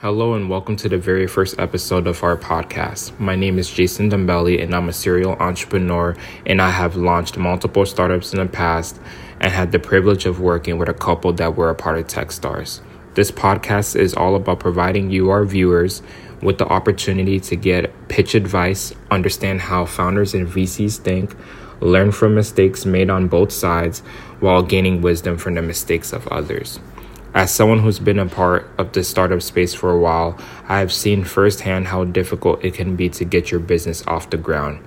Hello and welcome to the very first episode of our podcast. My name is Jason Dumbelli and I'm a serial entrepreneur and I have launched multiple startups in the past and had the privilege of working with a couple that were a part of Techstars. This podcast is all about providing you, our viewers, with the opportunity to get pitch advice, understand how founders and VCs think, learn from mistakes made on both sides while gaining wisdom from the mistakes of others. As someone who's been a part of the startup space for a while, I have seen firsthand how difficult it can be to get your business off the ground.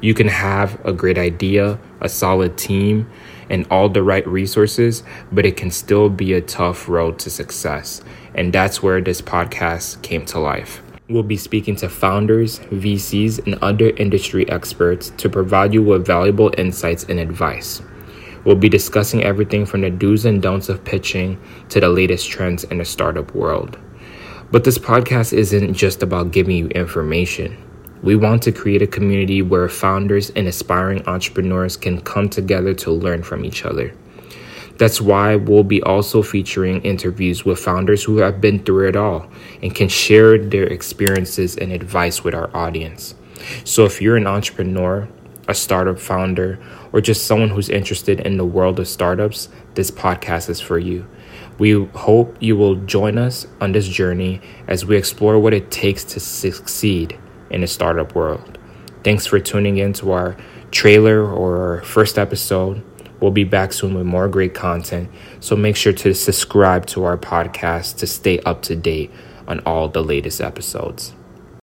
You can have a great idea, a solid team, and all the right resources, but it can still be a tough road to success. And that's where this podcast came to life. We'll be speaking to founders, VCs, and other industry experts to provide you with valuable insights and advice. We'll be discussing everything from the do's and don'ts of pitching to the latest trends in the startup world. But this podcast isn't just about giving you information. We want to create a community where founders and aspiring entrepreneurs can come together to learn from each other. That's why we'll be also featuring interviews with founders who have been through it all and can share their experiences and advice with our audience. So if you're an entrepreneur, a startup founder, or just someone who's interested in the world of startups, this podcast is for you. We hope you will join us on this journey as we explore what it takes to succeed in the startup world. Thanks for tuning in to our trailer or our first episode. We'll be back soon with more great content, so make sure to subscribe to our podcast to stay up to date on all the latest episodes.